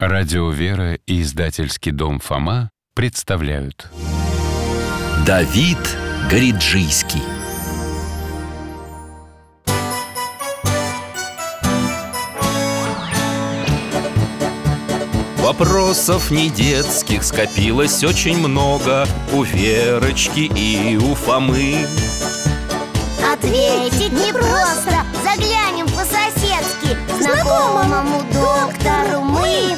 Радио «Вера» и издательский дом «Фома» представляют. Давид Гориджийский. Вопросов не детских скопилось очень много У Верочки и у Фомы. Ответить непросто Заглянем по-соседски. Знакомому доктору мы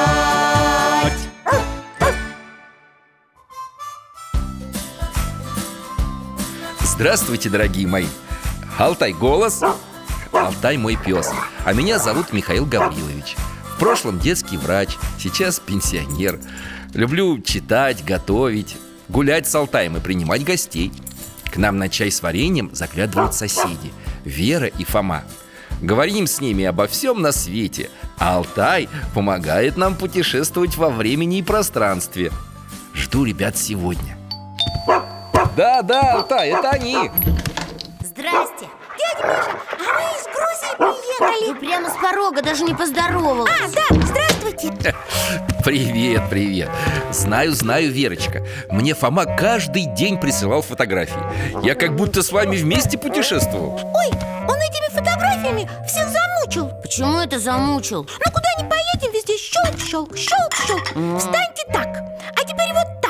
Здравствуйте, дорогие мои. Алтай голос Алтай мой пес. А меня зовут Михаил Гаврилович. В прошлом детский врач, сейчас пенсионер. Люблю читать, готовить. Гулять с Алтаем и принимать гостей. К нам на чай с вареньем заглядывают соседи Вера и Фома. Говорим с ними обо всем на свете. А Алтай помогает нам путешествовать во времени и пространстве. Жду ребят сегодня Да, да, Алтай, это они. Здрасте. Дядя Миша, а мы из Грузии приехали? Ты прямо с порога даже не поздоровалась А, да, здравствуйте. Привет, привет. Знаю, знаю, Верочка. Мне Фома каждый день присылал фотографии. Я как будто с вами вместе путешествовал. Ой, он этими фотографиями всех замучил. Почему это замучил? Ну куда ни поедем, везде щелк-щелк, щелк-щелк Встаньте так, а теперь вот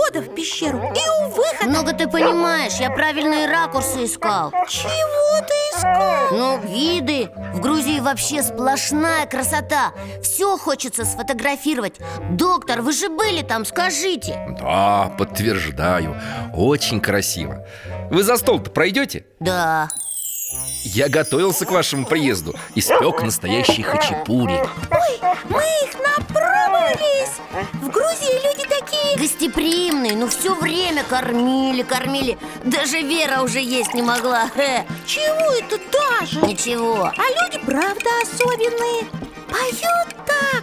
входа в пещеру, и у выхода. Много ты понимаешь, я правильные ракурсы искал. Чего ты искал? Ну, виды. В Грузии вообще сплошная красота. Все хочется сфотографировать. Доктор, вы же были там, скажите. Да, подтверждаю. Очень красиво. Вы за стол-то пройдете? Да. Я готовился к вашему приезду. Испек настоящий хачапури. Ой, мы их В Грузии люди такие Гостеприимные, ну все время кормили, кормили. Даже Вера уже есть не могла. Хе. Чего это даже? Ничего. А люди правда особенные. Поют так.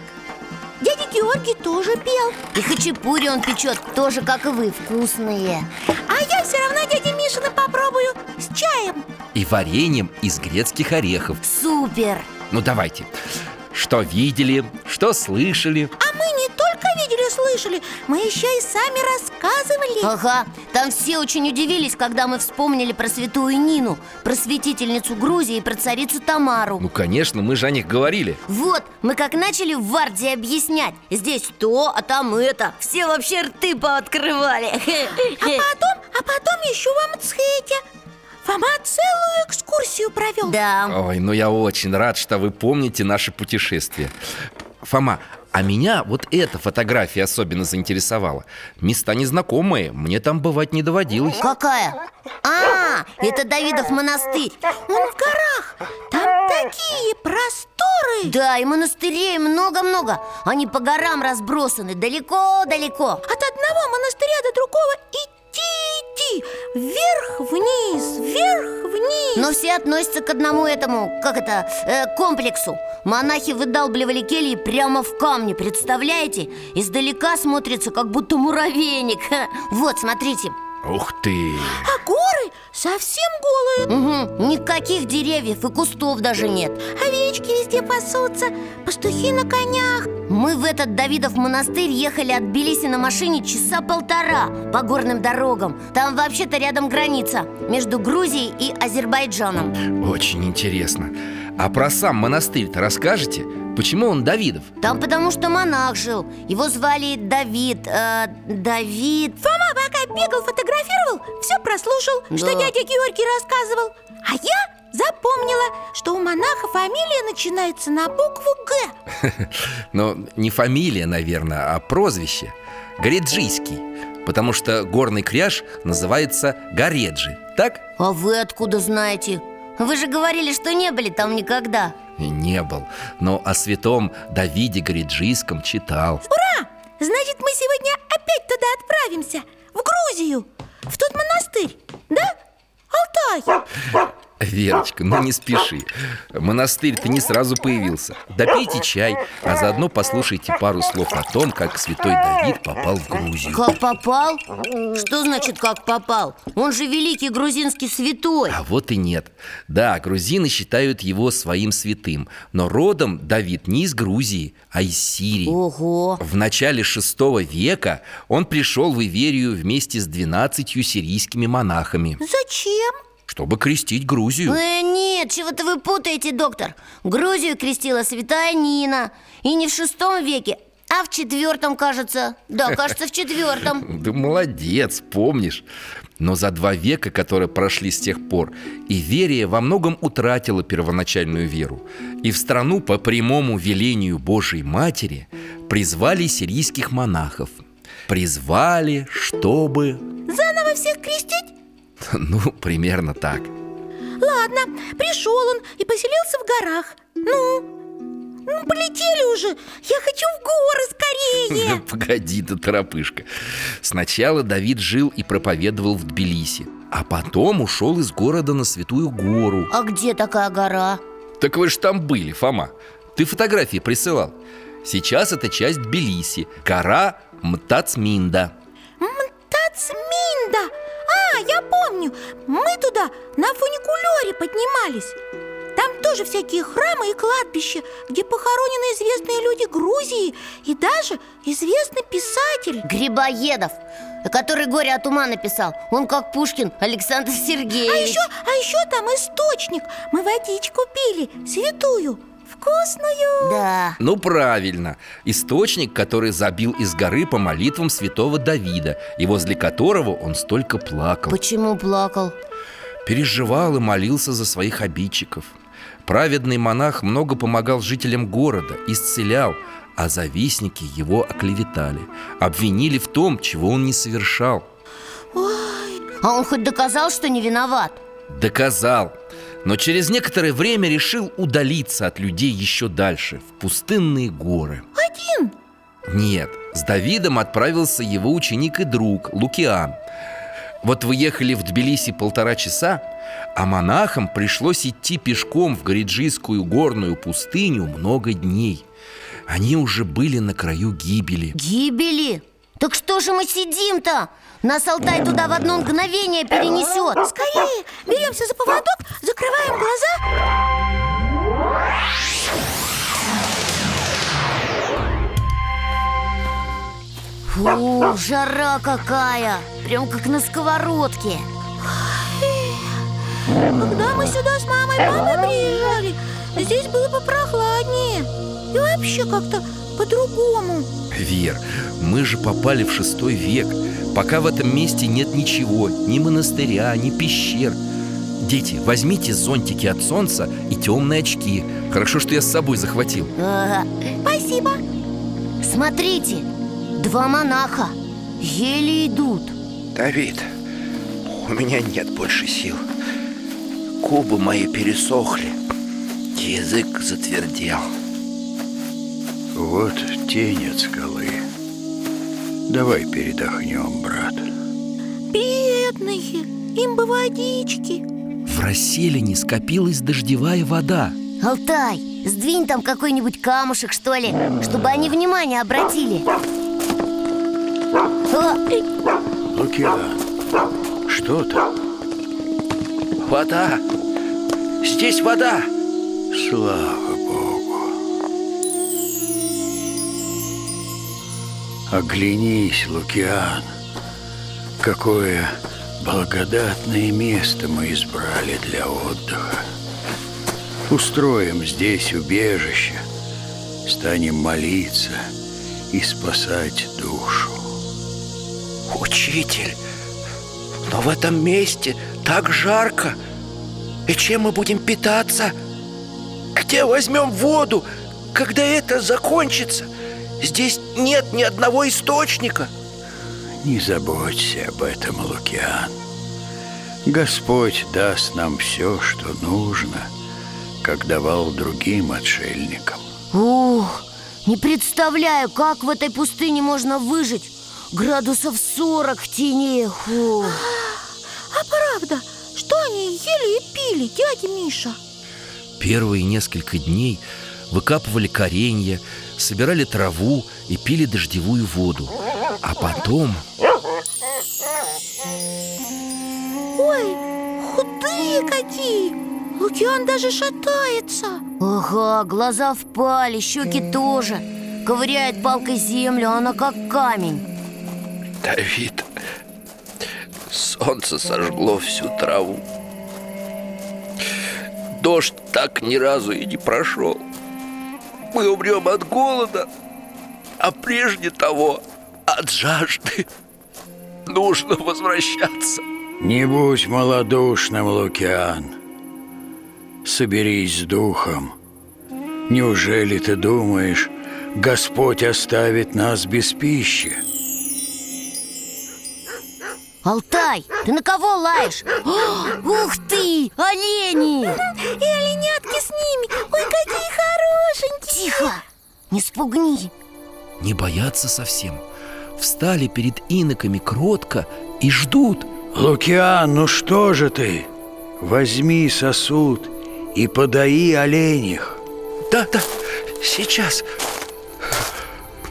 Дядя Георгий тоже пел. И хачапури он печет, тоже как и вы, вкусные. А я все равно дядя Мишина попробую С чаем. И вареньем из грецких орехов. Супер! Ну давайте Что видели, что слышали. А мы не только видели, слышали Мы еще и сами рассказывали. Ага, там все очень удивились, когда мы вспомнили про святую Нину Просветительницу Грузии и про царицу Тамару. Ну конечно, мы же о них говорили. Вот, мы как начали в Варде объяснять. Здесь то, а там это. Все вообще рты пооткрывали. А потом, а потом еще в Амцхете Фома целую экскурсию провел. Да, Ой, ну я очень рад, что вы помните наше путешествие. Фома, а меня вот эта фотография особенно заинтересовала. Места незнакомые, мне там бывать не доводилось. Какая? А, это Давидов монастырь. Он в горах. Там такие просторы. Да, и монастырей много-много. Они по горам разбросаны, далеко-далеко. От одного монастыря до другого идти, идти Вверх-вниз, вверх-вниз Но все относятся к одному этому, как это, э, комплексу. Монахи выдалбливали кельи прямо в камне, представляете? Издалека смотрится, как будто муравейник. Вот, смотрите Ух ты! А горы совсем голые. Угу, никаких деревьев и кустов даже нет. Овечки везде пасутся, пастухи на конях. Мы в этот Давидов монастырь ехали от Тбилиси на машине часа полтора по горным дорогам. Там вообще-то рядом граница между Грузией и Азербайджаном. Очень интересно. А про сам монастырь-то расскажете? Почему он Давидов? Там потому что монах жил Его звали Давид э, Давид Фома пока бегал, фотографировал, все прослушал, что Да. дядя Георгий рассказывал А я запомнила, что у монаха фамилия начинается на букву «Г» Ну, не фамилия, наверное, а прозвище Гореджийский Потому что горный кряж называется Гореджи Так? А вы откуда знаете? Вы же говорили, что не были там никогда Не был, но о святом Давиде Гриджийском читал Ура! Значит, мы сегодня опять туда отправимся В Грузию В тот монастырь, да? Алтай Верочка, ну не спеши. Монастырь-то не сразу появился. Допейте чай, а заодно послушайте пару слов о том, как святой Давид попал в Грузию. Как попал? Что значит как попал? Он же великий грузинский святой. А вот и нет. Да, грузины считают его своим святым Но родом Давид не из Грузии, а из Сирии. Ого. В начале шестого века он пришел в Иверию вместе с двенадцатью сирийскими монахами. Зачем? Чтобы крестить Грузию. Э, Нет, чего-то вы путаете, доктор. Грузию крестила святая Нина. И не в шестом веке, а в четвертом, кажется. Да, кажется, в четвертом. Да молодец, помнишь? Но за два века, которые прошли с тех пор Иверия во многом утратила первоначальную веру. И в страну по прямому велению Божьей Матери Призвали сирийских монахов. Призвали, чтобы... Заново всех крестить? Ну, примерно так. Ладно, пришел он и поселился в горах. Ну, ну полетели уже. Я хочу в горы Да скорее погоди ты, торопышка. Сначала Давид жил и проповедовал в Тбилиси А потом ушел из города на Святую Гору. А где такая гора? Так вы же там были, Фома. Ты фотографии присылал. Сейчас это часть Тбилиси. Гора Мтацминда. Тацминда А, я помню. Мы туда на фуникулере поднимались. Там тоже всякие храмы и кладбища Где похоронены известные люди Грузии И даже известный писатель. Грибоедов Который «Горе от ума» написал. Он как Пушкин Александр А Сергеевич. еще, а еще там источник. Мы водичку пили, святую Вкусную Да. Ну правильно. Источник, который забил из горы по молитвам святого Давида И возле которого он столько плакал. Почему плакал? Переживал и молился за своих обидчиков. Праведный монах много помогал жителям города, исцелял А завистники его оклеветали. Обвинили в том, чего он не совершал. А он хоть доказал, что не виноват? Доказал Но через некоторое время решил удалиться от людей еще дальше В пустынные горы. Один? Нет, с Давидом отправился его ученик и друг Лукиан. Вот вы ехали в Тбилиси полтора часа А монахам пришлось идти пешком в Гориджийскую горную пустыню много дней. Они уже были на краю гибели. Гибели? Так что же мы сидим-то? Нас Алтай туда в одно мгновение перенесет. Скорее, беремся за поводок, закрываем глаза. Фу, жара какая Прям как на сковородке. Когда мы сюда с мамой и папой приезжали Здесь было попрохладнее. И вообще как-то по-другому. Вер, мы же попали в шестой век Пока в этом месте нет ничего Ни монастыря, ни пещер Дети, возьмите зонтики от солнца и темные очки Хорошо, что я с собой захватил Ага. Спасибо Смотрите, два монаха Еле идут Давид, у меня нет больше сил. Губы мои пересохли. Язык затвердел. Вот тень от скалы. Давай передохнем, брат. Бедные, им бы водички В расселине скопилась дождевая вода Алтай, сдвинь там какой-нибудь камушек, что ли Чтобы они внимание обратили О, Лукиан, что там? Вода! Здесь вода! Слава Оглянись, Лукиан. Какое благодатное место мы избрали для отдыха. Устроим здесь убежище, станем молиться и спасать душу. Учитель, но в этом месте так жарко. И чем мы будем питаться? Где возьмем воду, когда это закончится? Здесь нет ни одного источника. Не заботься об этом, Лукиан. Господь даст нам все, что нужно, как давал другим отшельникам. Ух, не представляю, как в этой пустыне можно выжить Градусов 40 в тени Фу. А правда, что они ели и пили, дядя Миша? Первые несколько дней выкапывали коренья, собирали траву и пили дождевую воду. А потом... Ой, худые какие! Лукиан даже шатается. Ага, глаза впали, щеки тоже. Ковыряет палкой землю, она как камень. Давид, солнце сожгло всю траву. Дождь так ни разу и не прошел Мы умрем от голода, а прежде того от жажды. Нужно возвращаться. Не будь малодушным, Лукиан. Соберись с духом. Неужели ты думаешь, Господь оставит нас без пищи? Алтай, ты на кого лаешь? О, ух ты, олени! И оленятки с ними. Ой, какие хорошенькие. Тихо, не спугни. Не боятся совсем. Встали перед иноками кротко и ждут. Лукиан, ну что же ты? Возьми сосуд и подаи оленях. Да, да, сейчас.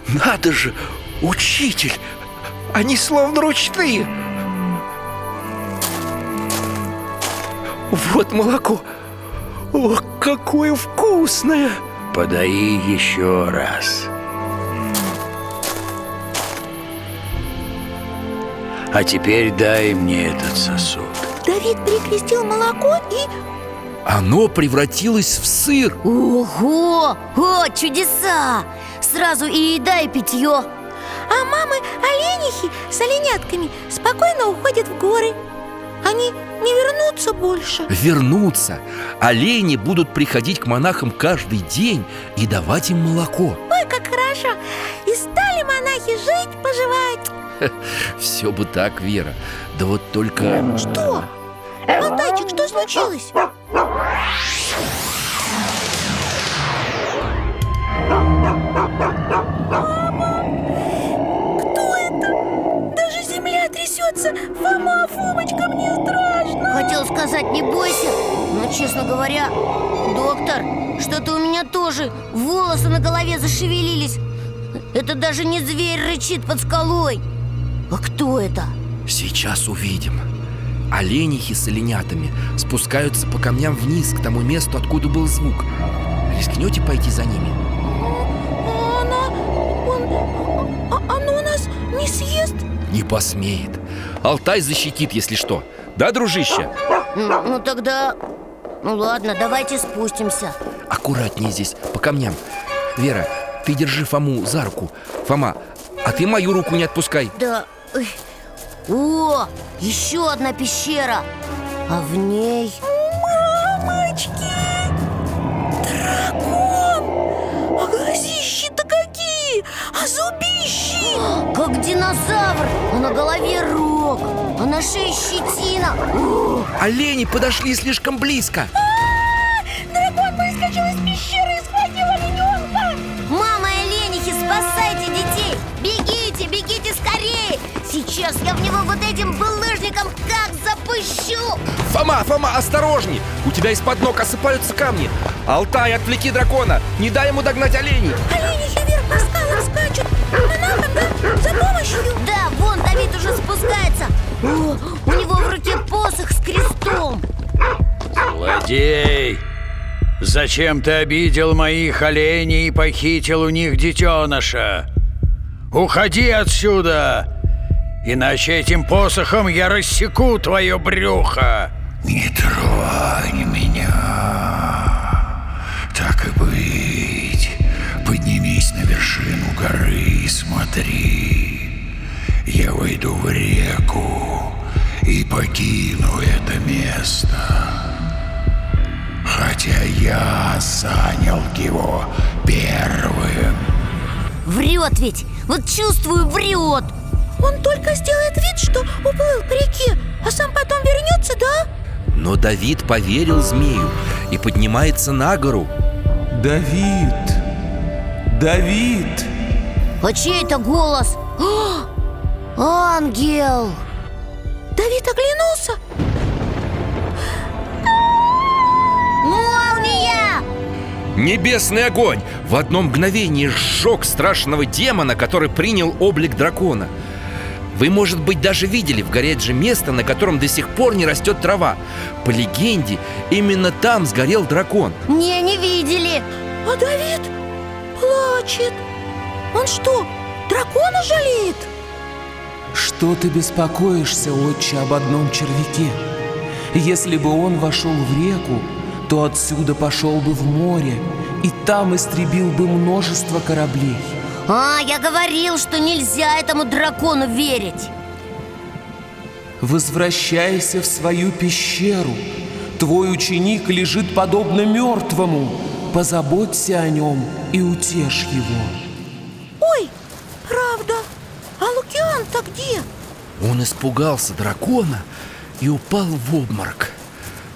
Надо же, учитель. Они словно ручные Вот молоко. О, какое вкусное! Подаи еще раз. А теперь дай мне этот сосуд Давид перекрестил молоко и... Оно превратилось в сыр. Ого, о, чудеса! Сразу и еда, и питье. А мамы оленихи с оленятками спокойно уходят в горы. Они не вернутся больше. Вернутся Олени будут приходить к монахам каждый день и давать им молоко. Ой, как хорошо. И стали монахи жить, поживать. Все бы так, Вера. Да вот только... Что? Алтайчик, что случилось? Сказать, не бойся Но, честно говоря, доктор Что-то у меня тоже волосы на голове зашевелились Это даже не зверь рычит под скалой А кто это? Сейчас увидим Оленихи с оленятами спускаются по камням вниз к тому месту, откуда был звук Рискнете пойти за ними? А Она... Он... а- Оно нас не съест? Не посмеет Алтай защитит, если что Да, дружище? Ну, ну тогда... Ну ладно, давайте спустимся Аккуратнее здесь, по камням Вера, ты держи Фому за руку Фома, а ты мою руку не отпускай Да... ой. О, еще одна пещера А в ней... Мамочки! Дракон! А глазищи-то какие! А зубищи! Как динозавр, а на голове рог А на шее щетина Олени подошли слишком близко Дракон выскочил из пещеры и схватил олененка! Мама и оленихи, спасайте детей! Бегите, бегите скорее! Сейчас я в него вот этим булыжником как запущу! Фома, Фома, осторожней! У тебя из-под ног осыпаются камни Алтай, отвлеки дракона! Не дай ему догнать оленей! Оленихи вверх по скалам скачут! Монахам, да? За помощью! Да, вон Давид уже спускается О, у него в руке посох с крестом Злодей! Зачем ты обидел моих оленей и похитил у них детеныша? Уходи отсюда! Иначе этим посохом я рассеку твое брюхо! Не тронь меня! Так и быть, поднимись на вершину горы и смотри. Я войду в реку и покину это место. Хотя я занял его первым. Врет ведь, вот чувствую, врет Он только сделает вид, что уплыл к реке, а сам потом вернется, да? Но Давид поверил змею и поднимается на гору Давид! Давид! А чей это голос? А, ангел! Давид оглянулся. Молния! Небесный огонь! В одно мгновение сжег страшного демона, который принял облик дракона. Вы, может быть, даже видели в Горядже место, на котором до сих пор не растет трава. По легенде, именно там сгорел дракон. Не, не видели. А Давид плачет. Он что, дракона жалеет? Что ты беспокоишься, отче, об одном червяке? Если бы он вошел в реку, то отсюда пошел бы в море, и там истребил бы множество кораблей. А, я говорил, что нельзя этому дракону верить Возвращайся в свою пещеру. Твой ученик лежит подобно мертвому. Позаботься о нем и утешь его. Ой, правда А Лукиан-то где? Он испугался дракона и упал в обморок.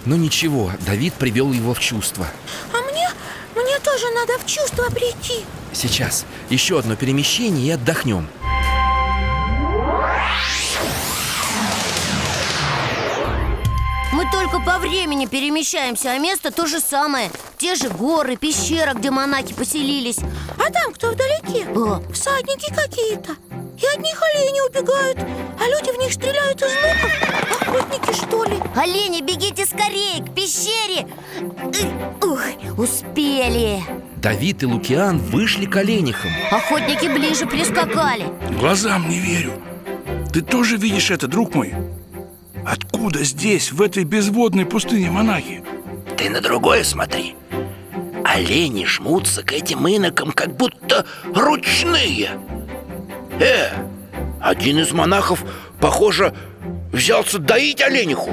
Но ничего, Давид привел его в чувство. А мне, мне тоже надо в чувство прийти. Сейчас. Еще одно перемещение и отдохнем. Мы только по времени перемещаемся, а место то же самое. Те же горы, пещера, где монахи поселились. А там кто вдалеке? О. Всадники какие-то И от них олени убегают А люди в них стреляют из луков Охотники, что ли? Олени, бегите скорее, к пещере. Ух, успели. Давид и Лукиан вышли к оленихам. Охотники ближе прискакали. Глазам не верю. Ты тоже видишь это, друг мой? Откуда здесь, в этой безводной пустыне монахи? Ты на другое смотри. Олени жмутся к этим инокам, как будто ручные Э, один из монахов, похоже, взялся доить олениху.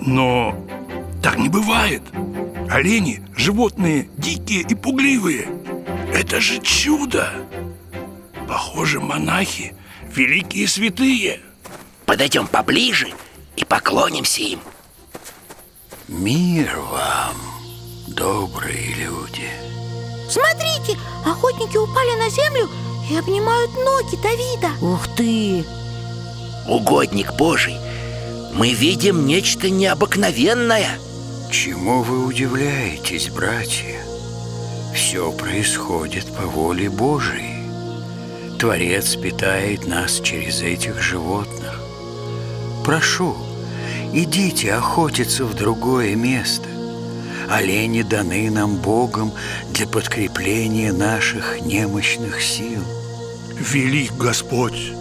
Но так не бывает. Олени – животные дикие и пугливые. Это же чудо! Похоже, монахи – великие святые. Подойдем поближе и поклонимся им. Мир вам, добрые люди. Смотрите, охотники упали на землю и обнимают ноги Давида Ух ты! Угодник Божий, мы видим нечто необыкновенное Чему вы удивляетесь, братья? Все происходит по воле Божией. Творец питает нас через этих животных. Прошу, идите охотиться в другое место. Олени даны нам Богом для подкрепления наших немощных сил. Велик Господь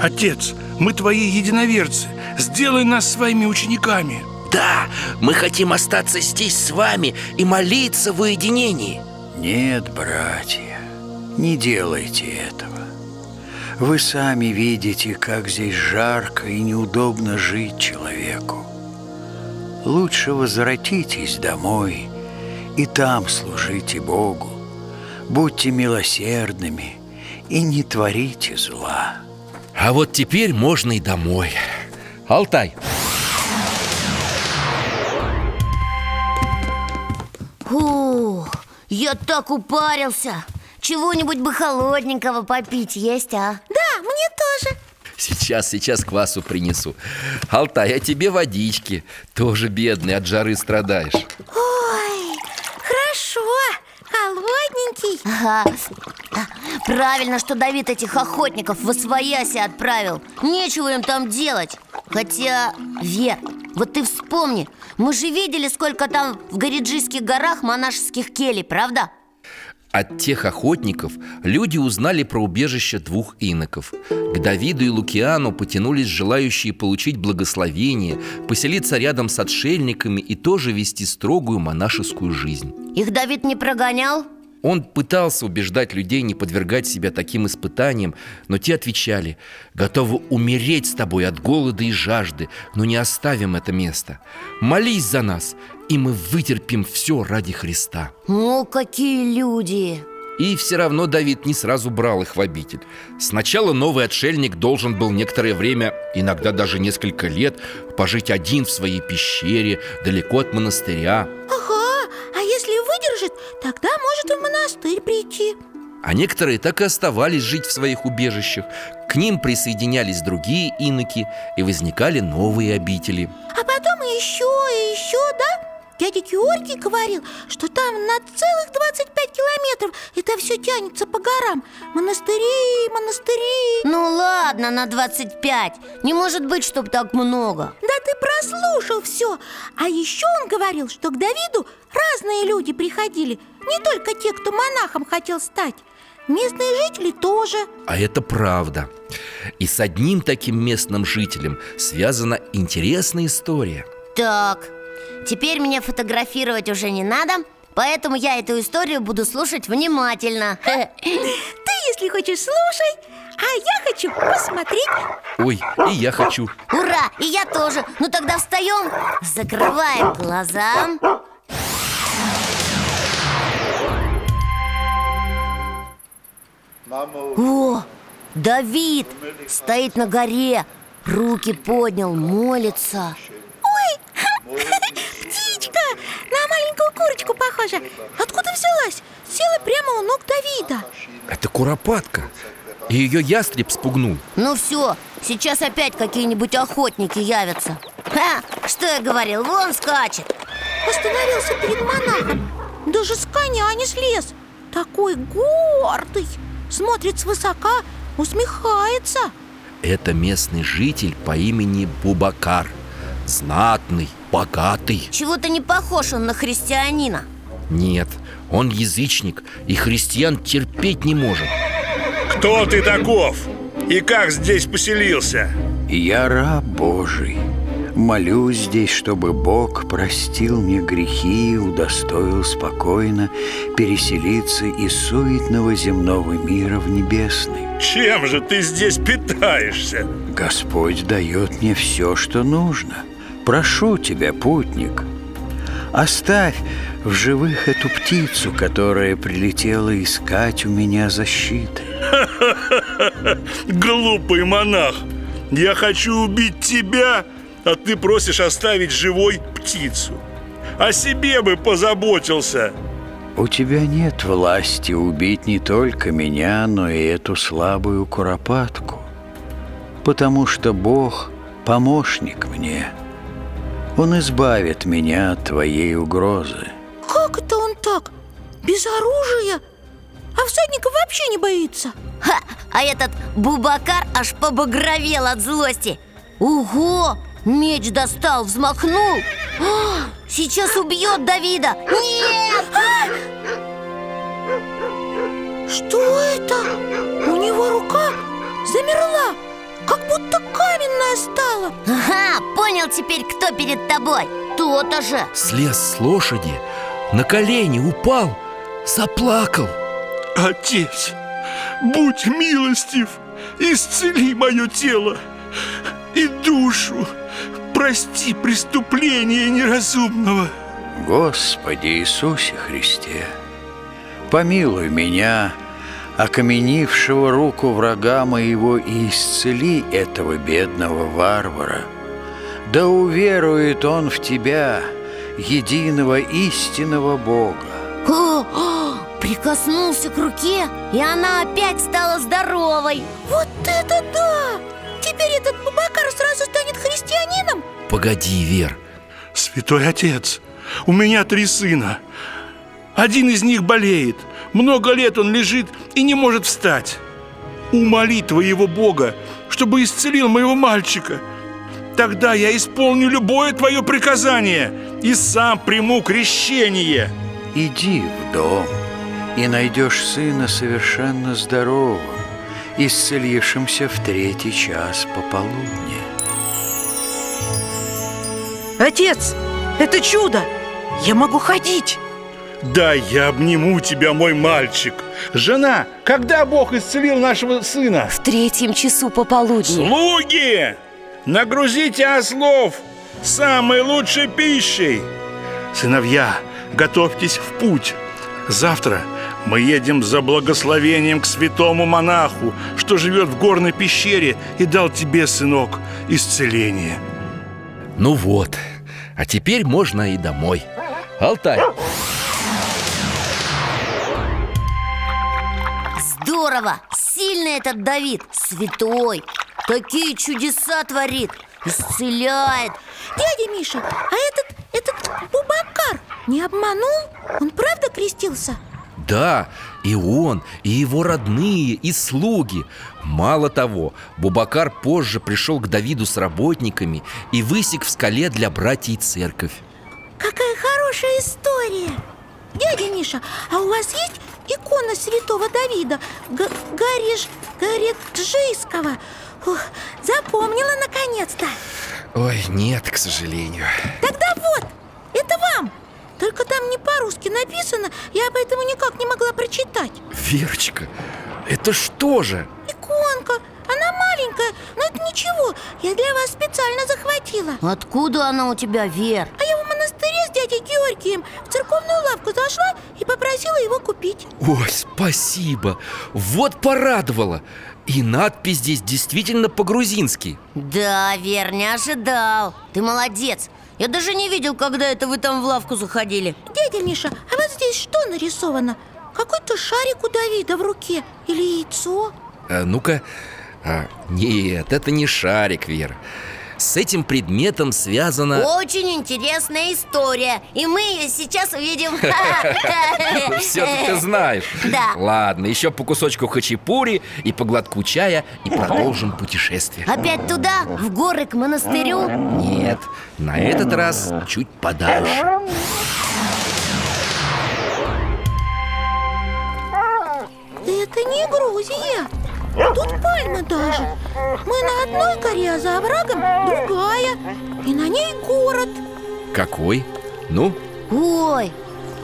Отец, мы твои единоверцы Сделай нас своими учениками Да, мы хотим остаться здесь с вами и молиться в уединении Нет, братья, не делайте этого. Вы сами видите, как здесь жарко и неудобно жить человеку. Лучше возвратитесь домой и там служите Богу. Будьте милосердными и не творите зла. А вот теперь можно и домой. Алтай, Ух, я так упарился. Чего-нибудь бы холодненького попить есть, а? Да, мне тоже. Сейчас, сейчас квасу принесу. Алтай, а тебе водички Тоже бедный, от жары страдаешь хорошо, холодненький Ага. Правильно, что Давид этих охотников в Освояси отправил Нечего им там делать Хотя, Вер, вот ты вспомни Мы же видели, сколько там в Гориджийских горах монашеских келей, правда? От тех охотников люди узнали про убежище двух иноков К Давиду и Лукиану потянулись желающие получить благословение Поселиться рядом с отшельниками и тоже вести строгую монашескую жизнь Их Давид не прогонял? Он пытался убеждать людей не подвергать себя таким испытаниям, но те отвечали «Готовы умереть с тобой от голода и жажды, но не оставим это место. Молись за нас, и мы вытерпим все ради Христа». О, какие люди! И все равно Давид не сразу брал их в обитель Сначала новый отшельник должен был некоторое время, иногда даже несколько лет Пожить один в своей пещере, далеко от монастыря тогда может и в монастырь прийти. А некоторые так и оставались жить в своих убежищах. К ним присоединялись другие иноки И возникали новые обители. А потом еще и еще, да? Дядя Георгий говорил, что там на целых 25 километров Это все тянется по горам. Монастыри, монастыри. Ну ладно, на 25 Не может быть, чтоб так много. Да ты прослушал все А еще он говорил, что к Давиду разные люди приходили Не только те, кто монахом хотел стать Местные жители тоже. А это правда. И с одним таким местным жителем связана интересная история. Так, теперь мне фотографировать уже не надо Поэтому я эту историю буду слушать внимательно. Ты, если хочешь, слушай А я хочу посмотреть. Ой, и я хочу. Ура! И я тоже. Ну тогда встаем Закрываем глаза О, Давид стоит на горе. Руки поднял, молится. Птичка, на маленькую курочку похожа. Откуда взялась? Села прямо у ног Давида. Это куропатка. И ее ястреб спугнул. Ну все, сейчас опять какие-нибудь охотники явятся. Ха, что я говорил, вон скачет. Остановился перед монахом. Даже с коня не слез Такой гордый Смотрит свысока, усмехается. Это местный житель по имени Бубакар. Знатный, богатый. Чего-то не похож он на христианина. Нет, он язычник и христиан терпеть не может. Кто ты таков? И как здесь поселился? Я раб Божий Молюсь здесь, чтобы Бог простил мне грехи и удостоил спокойно переселиться из суетного земного мира в небесный. Чем же ты здесь питаешься? Господь дает мне все, что нужно. Прошу тебя, путник, оставь в живых эту птицу, которая прилетела искать у меня защиты. Глупый монах! Я хочу убить тебя, а ты просишь оставить живой птицу. О себе бы позаботился. У тебя нет власти убить не только меня, но и эту слабую куропатку, потому что Бог — помощник мне. Он избавит меня от твоей угрозы. Как это он так? Без оружия? А всадников вообще не боится Ха, а этот Бубакар аж побагровел от злости Ого, меч достал, взмахнул. А, Сейчас убьет Давида. Нет! Что это? У него рука замерла Как будто каменная стала. Ага, понял теперь, кто перед тобой. То-то же. Слез с лошади, на колени упал, заплакал. Отец, будь милостив, исцели мое тело и душу. Прости преступление неразумного. Господи Иисусе Христе, помилуй меня, окаменившего руку врага моего, и исцели этого бедного варвара. Да уверует он в Тебя, единого истинного Бога. О, о, Прикоснулся к руке, и она опять стала здоровой Вот это да! Теперь этот Бабакар сразу станет христианином? Погоди, Вер Святой отец, у меня три сына. Один из них болеет. Много лет он лежит и не может встать. Умоли твоего Бога, чтобы исцелил моего мальчика. Тогда я исполню любое твое приказание и сам приму крещение. Иди в дом и найдешь сына совершенно здоровым, исцелившимся в третий час пополудни. Отец, это чудо! Я могу ходить! Да, я обниму тебя, мой мальчик. Жена, когда Бог исцелил нашего сына? В третьем часу пополудни. Слуги! Нагрузите ослов самой лучшей пищей. Сыновья, готовьтесь в путь. Завтра Мы едем за благословением к святому монаху, что живет в горной пещере и дал тебе, сынок, исцеление. Ну вот, а теперь можно и домой Алтай, Здорово! Сильный этот Давид, святой Такие чудеса творит, исцеляет Дядя Миша, а этот, этот Бубакар не обманул? Он правда крестился? Да, и он, и его родные, и слуги. Мало того, Бубакар позже пришел к Давиду с работниками И высек в скале для братьей церковь. Какая хорошая история! Дядя Миша, а у вас есть икона святого Давида Г Гариш Гариджийского? Ух, запомнила наконец-то! Ой, нет, к сожалению. Тогда вот, это вам Только там не по-русски написано Я поэтому никак не могла прочитать. Верочка, это что же? Иконка, она маленькая, но это ничего. Я для вас специально захватила. Откуда она у тебя, Вер? А я в монастыре с дядей Георгием В церковную лавку зашла и попросила его купить. Ой, спасибо, вот порадовало И надпись здесь действительно по-грузински. Да, Вер, не ожидал. Ты молодец Я даже не видел, когда это вы там в лавку заходили Дядя Миша, а вот здесь что нарисовано? Какой-то шарик у Давида в руке или яйцо? а, Ну-ка, а, нет, это не шарик, Вера С этим предметом связано... Очень интересная история И мы ее сейчас увидим. Все ты знаешь. Да. Ладно, еще по кусочку хачапури и по глотку чая И продолжим путешествие. Опять туда, в горы к монастырю? Нет, на этот раз чуть подальше. Это не Грузия Тут пальмы даже. Мы на одной горе, а за оврагом другая. И на ней город. Какой? Ну, Ой,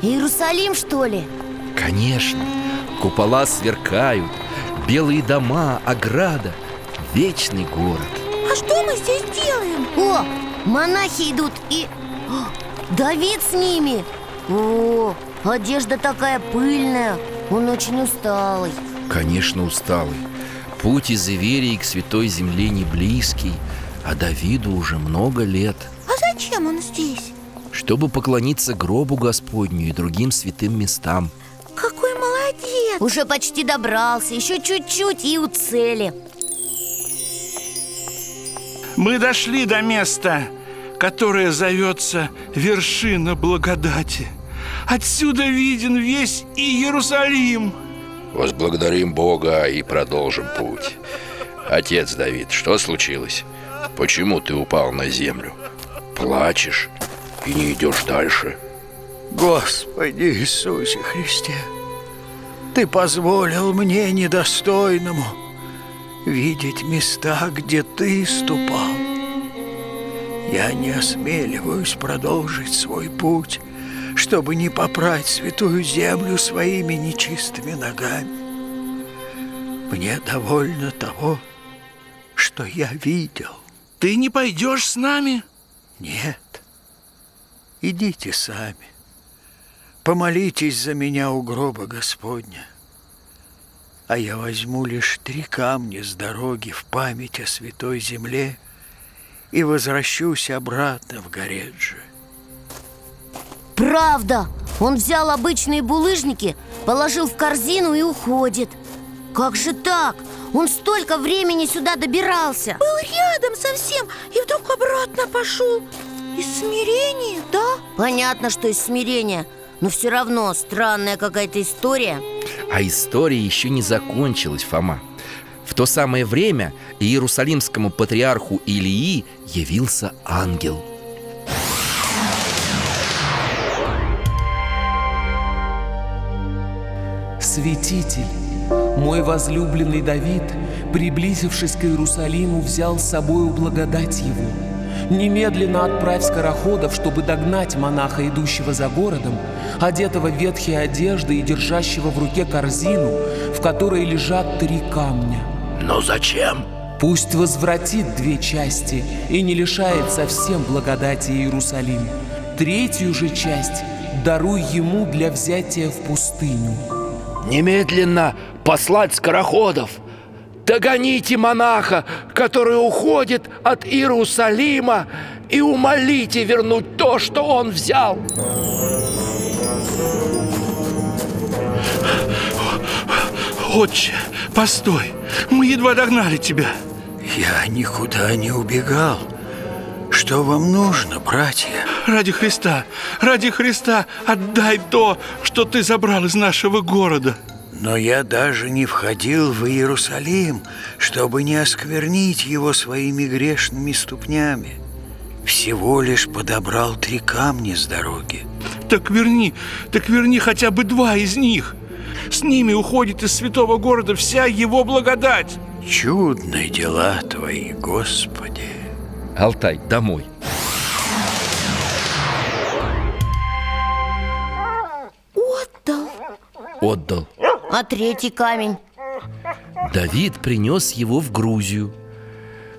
Иерусалим, что ли? конечно. Купола сверкают. Белые дома, ограда. Вечный город. А что мы здесь делаем? О, монахи идут и... О, Давид с ними. О, одежда такая пыльная. Он очень усталый. Конечно, усталый Путь из Иверии к Святой Земле не близкий А Давиду уже много лет А зачем он здесь? Чтобы поклониться гробу Господню и другим святым местам Какой молодец Уже почти добрался, еще чуть-чуть и у цели Мы дошли до места, которое зовется вершина благодати. Отсюда виден весь Иерусалим. Возблагодарим Бога и продолжим путь. Отец Давид, что случилось? Почему ты упал на землю? Плачешь и не идешь дальше? Господи Иисусе Христе, Ты позволил мне недостойному видеть места, где Ты ступал. Я не осмеливаюсь продолжить свой путь, чтобы не попрать святую землю своими нечистыми ногами. Мне довольно того, что я видел. Ты не пойдешь с нами? Нет. Идите сами. Помолитесь за меня у гроба Господня. А я возьму лишь три камня с дороги в память о святой земле и возвращусь обратно в Гореджи. Правда, он взял обычные булыжники, положил в корзину и уходит. Как же так? Он столько времени сюда добирался. Был рядом совсем и вдруг обратно пошел. Из смирения, да? Понятно, что из смирения. Но все равно странная какая-то история. А история еще не закончилась, Фома. В то самое время Иерусалимскому патриарху Илии явился ангел Святитель, мой возлюбленный Давид, приблизившись к Иерусалиму, взял с собою благодать его. Немедленно отправь скороходов, чтобы догнать монаха, идущего за городом, одетого в ветхие одежды и держащего в руке корзину, в которой лежат три камня. Но зачем? Пусть возвратит две части и не лишает совсем благодати Иерусалим. Третью же часть даруй ему для взятия в пустыню. Немедленно послать скороходов. Догоните монаха, который уходит от Иерусалима И умолите вернуть то, что он взял. Отче, постой, мы едва догнали тебя. Я никуда не убегал. Что вам нужно, братья? Ради Христа, ради Христа отдай то, что ты забрал из нашего города Но я даже не входил в Иерусалим, чтобы не осквернить его своими грешными ступнями. Всего лишь подобрал три камня с дороги. Так верни, так верни хотя бы два из них С ними уходит из святого города вся его благодать Чудные дела твои, Господи. Алтай, домой. Отдал. Отдал. А третий камень? Давид принес его в Грузию.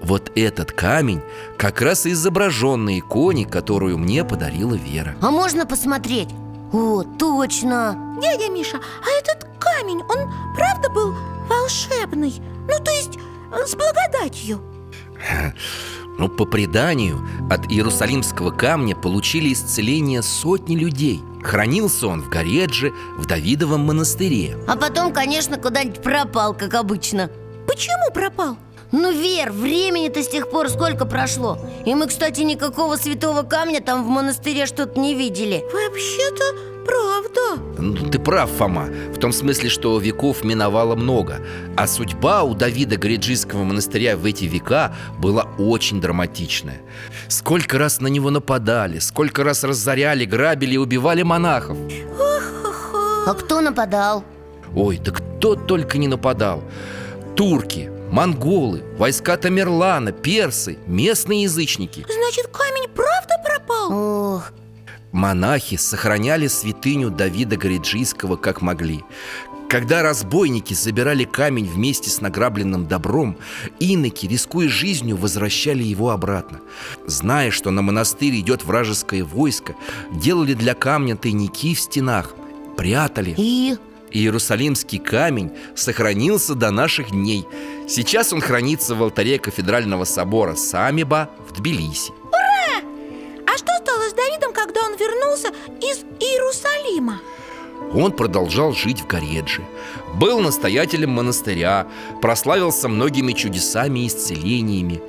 Вот этот камень как раз и изображен на иконе, которую мне подарила Вера. А можно посмотреть? О, точно. Дядя Миша, а этот камень, он правда был волшебный? Ну, то есть э, с благодатью Но по преданию от Иерусалимского камня получили исцеление сотни людей. Хранился он в Горедже, в Давидовом монастыре. А потом, конечно, куда-нибудь пропал, как обычно. Почему пропал? Ну, Вер, времени-то с тех пор сколько прошло? И мы, кстати, никакого святого камня там в монастыре что-то не видели. Вообще-то правда. Ну, Ты прав, Фома. В том смысле, что веков миновало много. А судьба у Давида Гориджийского монастыря в эти века была очень драматичная. Сколько раз на него нападали Сколько раз разоряли, грабили и убивали монахов. А кто нападал? Ой, да кто только не нападал. Турки, монголы, войска Тамерлана, персы, местные язычники. Значит, камень правда пропал? Ох, Монахи сохраняли святыню Давида Гориджийского как могли. Когда разбойники забирали камень вместе с награбленным добром Иноки, рискуя жизнью, возвращали его обратно. Зная, что на монастырь идет вражеское войско Делали для камня тайники в стенах Прятали. И... Иерусалимский камень сохранился до наших дней Сейчас он хранится в алтаре кафедрального собора Самиба в Тбилиси А что стало с Давидом, когда он вернулся из Иерусалима? Он продолжал жить в Горедже Был настоятелем монастыря Прославился многими чудесами и исцелениями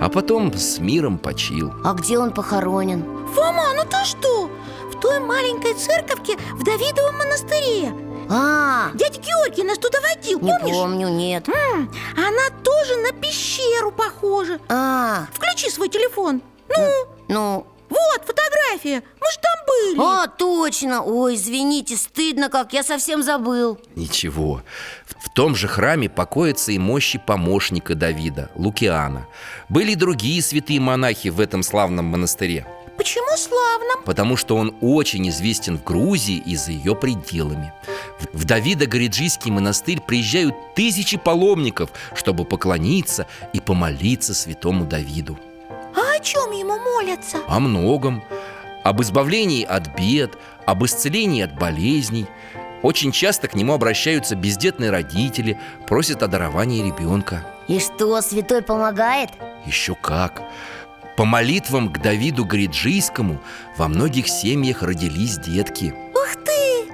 А потом с миром почил А где он похоронен? Фома, ну ты что? В той маленькой церковке в Давидовом монастыре А, Дядя Георгий нас туда водил, не помнишь? помню, нет. М, Она тоже на пещеру похожа. А, Включи свой телефон. Ну, ну... вот фотография. Мы же там были. А, точно! Ой, извините, стыдно как, я совсем забыл. Ничего. В том же храме покоятся и мощи помощника Давида, Лукиана. Были и другие святые монахи в этом славном монастыре Почему славно? Потому что он очень известен в Грузии и за ее пределами В- В Давида-Гориджийский монастырь приезжают тысячи паломников Чтобы поклониться и помолиться святому Давиду А о чем ему молятся? О многом Об избавлении от бед, об исцелении от болезней Очень часто к нему обращаются бездетные родители Просят о даровании ребенка И что, святой помогает? Еще как По молитвам к Давиду Гориджийскому Во многих семьях родились детки Ух ты!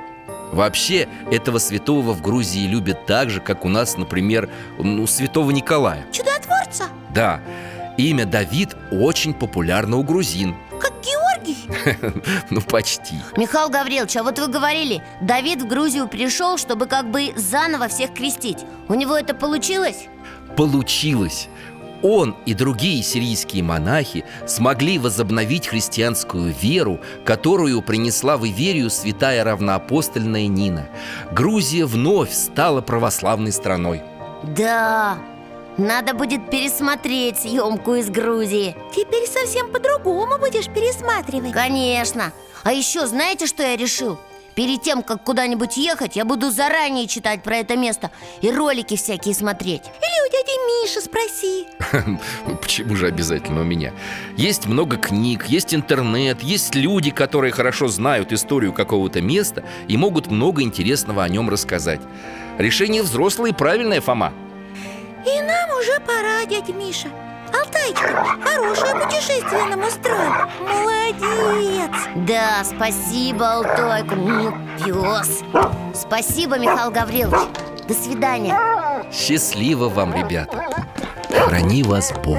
Вообще, этого святого в Грузии любят так же, как у нас, например, ну, святого Николая Чудотворца? Да, имя Давид очень популярно у грузин Как Георгий? Ну, почти Михаил Гаврилович, а вот вы говорили Давид в Грузию пришел, чтобы как бы заново всех крестить У него это получилось? Получилось он и другие сирийские монахи смогли возобновить христианскую веру, которую принесла в Иверию святая равноапостольная Нина. Грузия вновь стала православной страной. Да, надо будет пересмотреть съемку из Грузии Теперь совсем по-другому будешь пересматривать Конечно А еще знаете, что я решил? Перед тем, как куда-нибудь ехать, я буду заранее читать про это место И ролики всякие смотреть Или у дяди Мише спроси Почему же обязательно у меня? Есть много книг, есть интернет, есть люди, которые хорошо знают историю какого-то места и могут много интересного о нем рассказать. Решение взрослое и правильное, Фома. И нам уже пора, дядя Миша Алтайчик, хорошее путешествие нам устроил. Молодец. Да, спасибо, Алтайка М, Пес Спасибо, Михаил Гаврилович. До свидания. Счастливо вам, ребята. Храни вас Бог.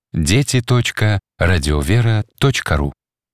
дети.радиовера.ру.